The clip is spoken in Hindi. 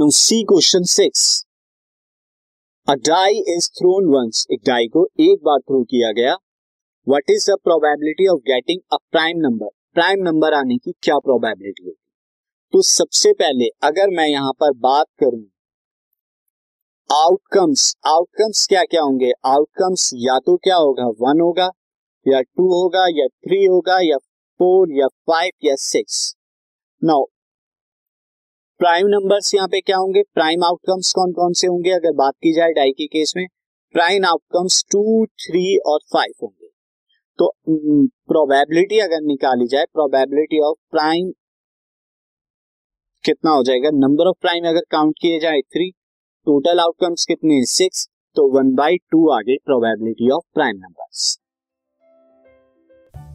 No C question six a die is thrown once एक डाई को एक बार थ्रो किया गया. What is the probability of getting a prime number prime number आने की क्या प्रोबेबिलिटी होगी? तो सबसे पहले अगर मैं यहाँ पर बात करूँ आउटकम्स आउटकम्स क्या क्या होंगे? आउटकम्स या तो क्या होगा? वन होगा, या टू होगा, या थ्री होगा, या फोर या फाइव या सिक्स नाउ प्राइम नंबर्स यहाँ पे क्या होंगे? प्राइम आउटकम्स कौन कौन से होंगे? अगर बात की जाए डाई के केस में प्राइम आउटकम्स टू थ्री और फाइव होंगे। तो प्रोबेबिलिटी अगर निकाली जाए प्रोबेबिलिटी ऑफ़ प्राइम कितना हो जाएगा? नंबर ऑफ़ प्राइम अगर काउंट किए जाए थ्री टोटल आउटकम्स कितने? सिक्स तो वन बाई टू आ गई probability of prime numbers